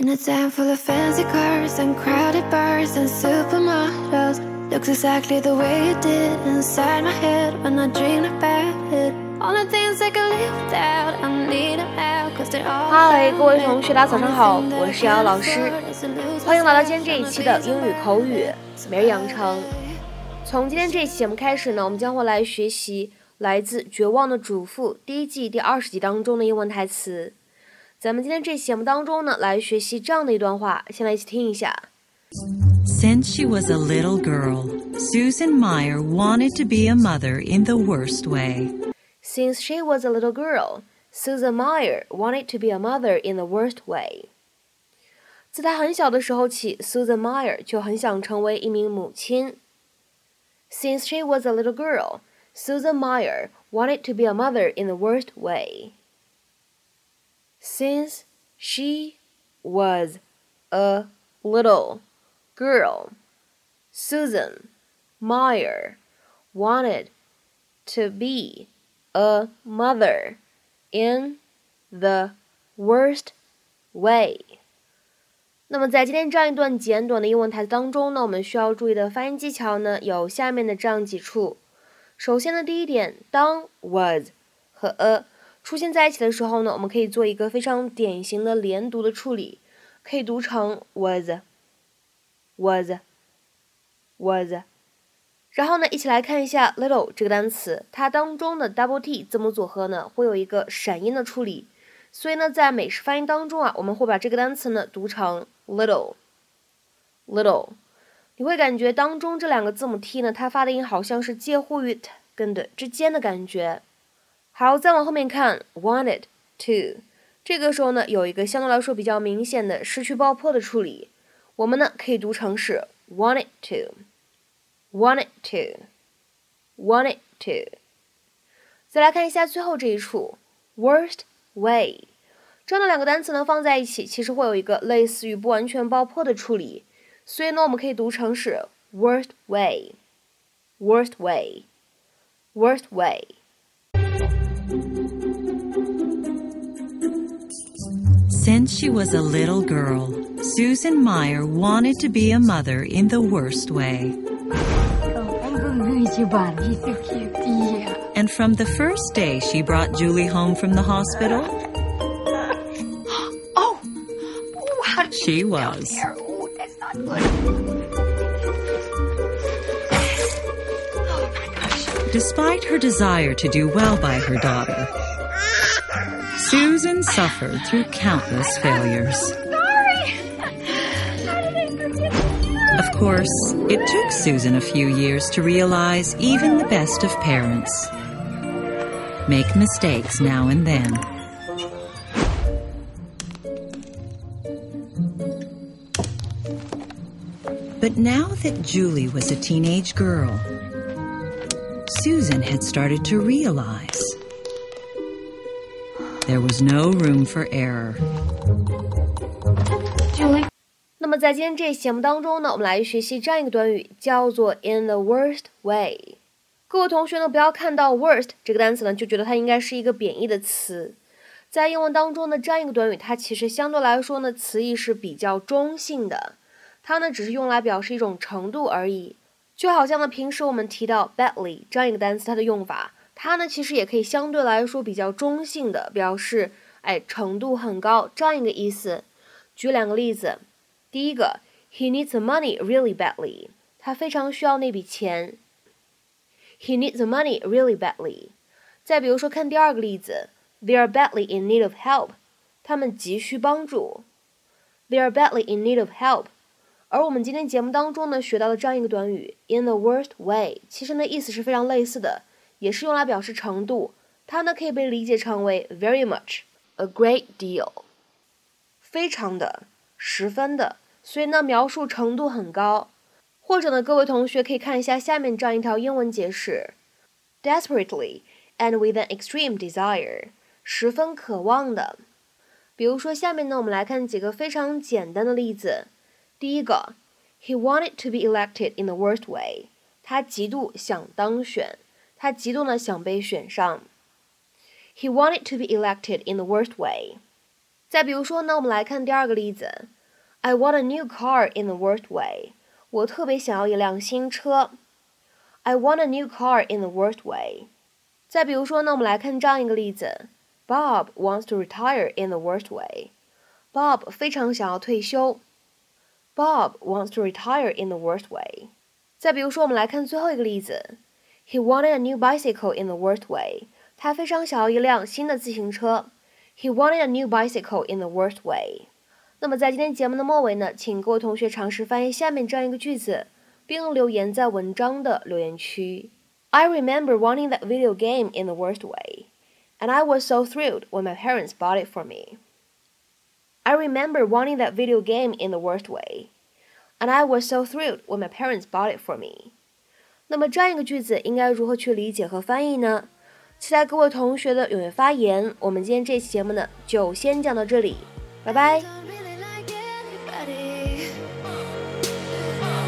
In a town full of fancy cars and crowded bars and supermodels. Looks exactly the way it did inside my head when I dreamed about it. All the things I can live without, I need them now, cause they're all. 嗨，各位同学，大家早上好，我是瑶瑶老师，欢迎来到今天这一期的英语口语每日养成。从今天这一期节目开始呢，我们将会来学习来自《绝望的主妇》第一季第二十集当中的英文台词。咱们今天这期节目当中呢，来学习这样的一段话，先来一起听一下。Since she was a little girl, Susan Meyer wanted to be a mother in the worst way. Since she was a little girl, Susan Meyer wanted to be a mother in the worst way. 自她很小的时候起，Susan Meyer 就很想成为一名母亲。Since she was a little girl, Susan Meyer wanted to be a mother in the worst way since she was a little girl. Susan Meyer wanted to be a mother in the worst way. 那么在今天这样一段简短的英文台词当中呢，我们需要注意的发音技巧呢有下面的这样几处。首先呢，第一点，当 was 和 a 出现在一起的时候呢，我们可以做一个非常典型的连读的处理，可以读成 was，was，was。然后呢，一起来看一下 little 这个单词，它当中的 double t 字母组合呢会有一个闪音的处理，所以呢，在美式发音当中啊，我们会把这个单词呢读成 little，little。你会感觉当中这两个字母 t 呢，它发的音好像是介乎于 t 跟的之间的感觉。好，再往后面看，wanted to，这个时候呢，有一个相对来说比较明显的失去爆破的处理，我们呢可以读成是 wanted to，wanted to，wanted to。再来看一下最后这一处，worst way，这样的两个单词呢放在一起，其实会有一个类似于不完全爆破的处理，所以呢，我们可以读成是 worst way，worst way，worst way。Since she was a little girl, Susan Meyer wanted to be a mother in the worst way. And from the first day she brought Julie home from the hospital, oh, oh how did she was. Oh, that's not good. Oh Despite her desire to do well by her daughter, Susan suffered through countless failures. Of course, it took Susan a few years to realize even the best of parents make mistakes now and then. But now that Julie was a teenage girl, Susan had started to realize there was no room for error. Julie. 那么在今天这期节目当中呢，我们来学习这样一个短语，叫做 in the worst way。各位同学呢，不要看到 worst 这个单词呢，就觉得它应该是一个贬义的词。在英文当中呢，这样一个短语，它其实相对来说呢，词义是比较中性的。它呢，只是用来表示一种程度而已。就好像呢，平时我们提到 badly 这样一个单词，它的用法。它呢，其实也可以相对来说比较中性的表示，哎，程度很高这样一个意思。举两个例子，第一个，He needs the money really badly，他非常需要那笔钱。He needs the money really badly。再比如说，看第二个例子，They are badly in need of help，他们急需帮助。They are badly in need of help。而我们今天节目当中呢，学到的这样一个短语，in the worst way，其实呢意思是非常类似的。也是用来表示程度，它呢可以被理解成为 very much、a great deal，非常的、十分的，所以呢描述程度很高。或者呢，各位同学可以看一下下面这样一条英文解释：desperately and with an extreme desire，十分渴望的。比如说下面呢，我们来看几个非常简单的例子。第一个，He wanted to be elected in the worst way，他极度想当选。他极度的想被选上。He wanted to be elected in the worst way. 再比如说呢，我们来看第二个例子：I want a new car in the worst way。我特别想要一辆新车。I want a new car in the worst way。再比如说呢，我们来看这样一个例子：Bob wants to retire in the worst way。Bob 非常想要退休。Bob wants to retire in the worst way。再比如说，我们来看最后一个例子 ：He wanted a new bicycle in the worst way。他非常想要一辆新的自行车。He wanted a new bicycle in the worst way。那么在今天节目的末尾呢，请各位同学尝试翻译下面这样一个句子，并留言在文章的留言区。I remember wanting that video game in the worst way, and I was so thrilled when my parents bought it for me. I remember wanting that video game in the worst way, and I was so thrilled when my parents bought it for me. 那么这样一个句子应该如何去理解和翻译呢？期待各位同学的踊跃发言。我们今天这期节目呢，就先讲到这里，拜拜。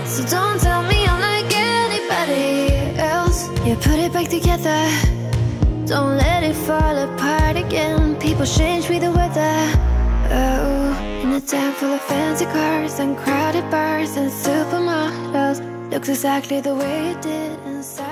So don't tell me I'm like anybody else. Yeah, put it back together. Don't let it fall apart again. People change with the weather. Full of fancy cars and crowded bars and supermodels. Looks exactly the way it did inside.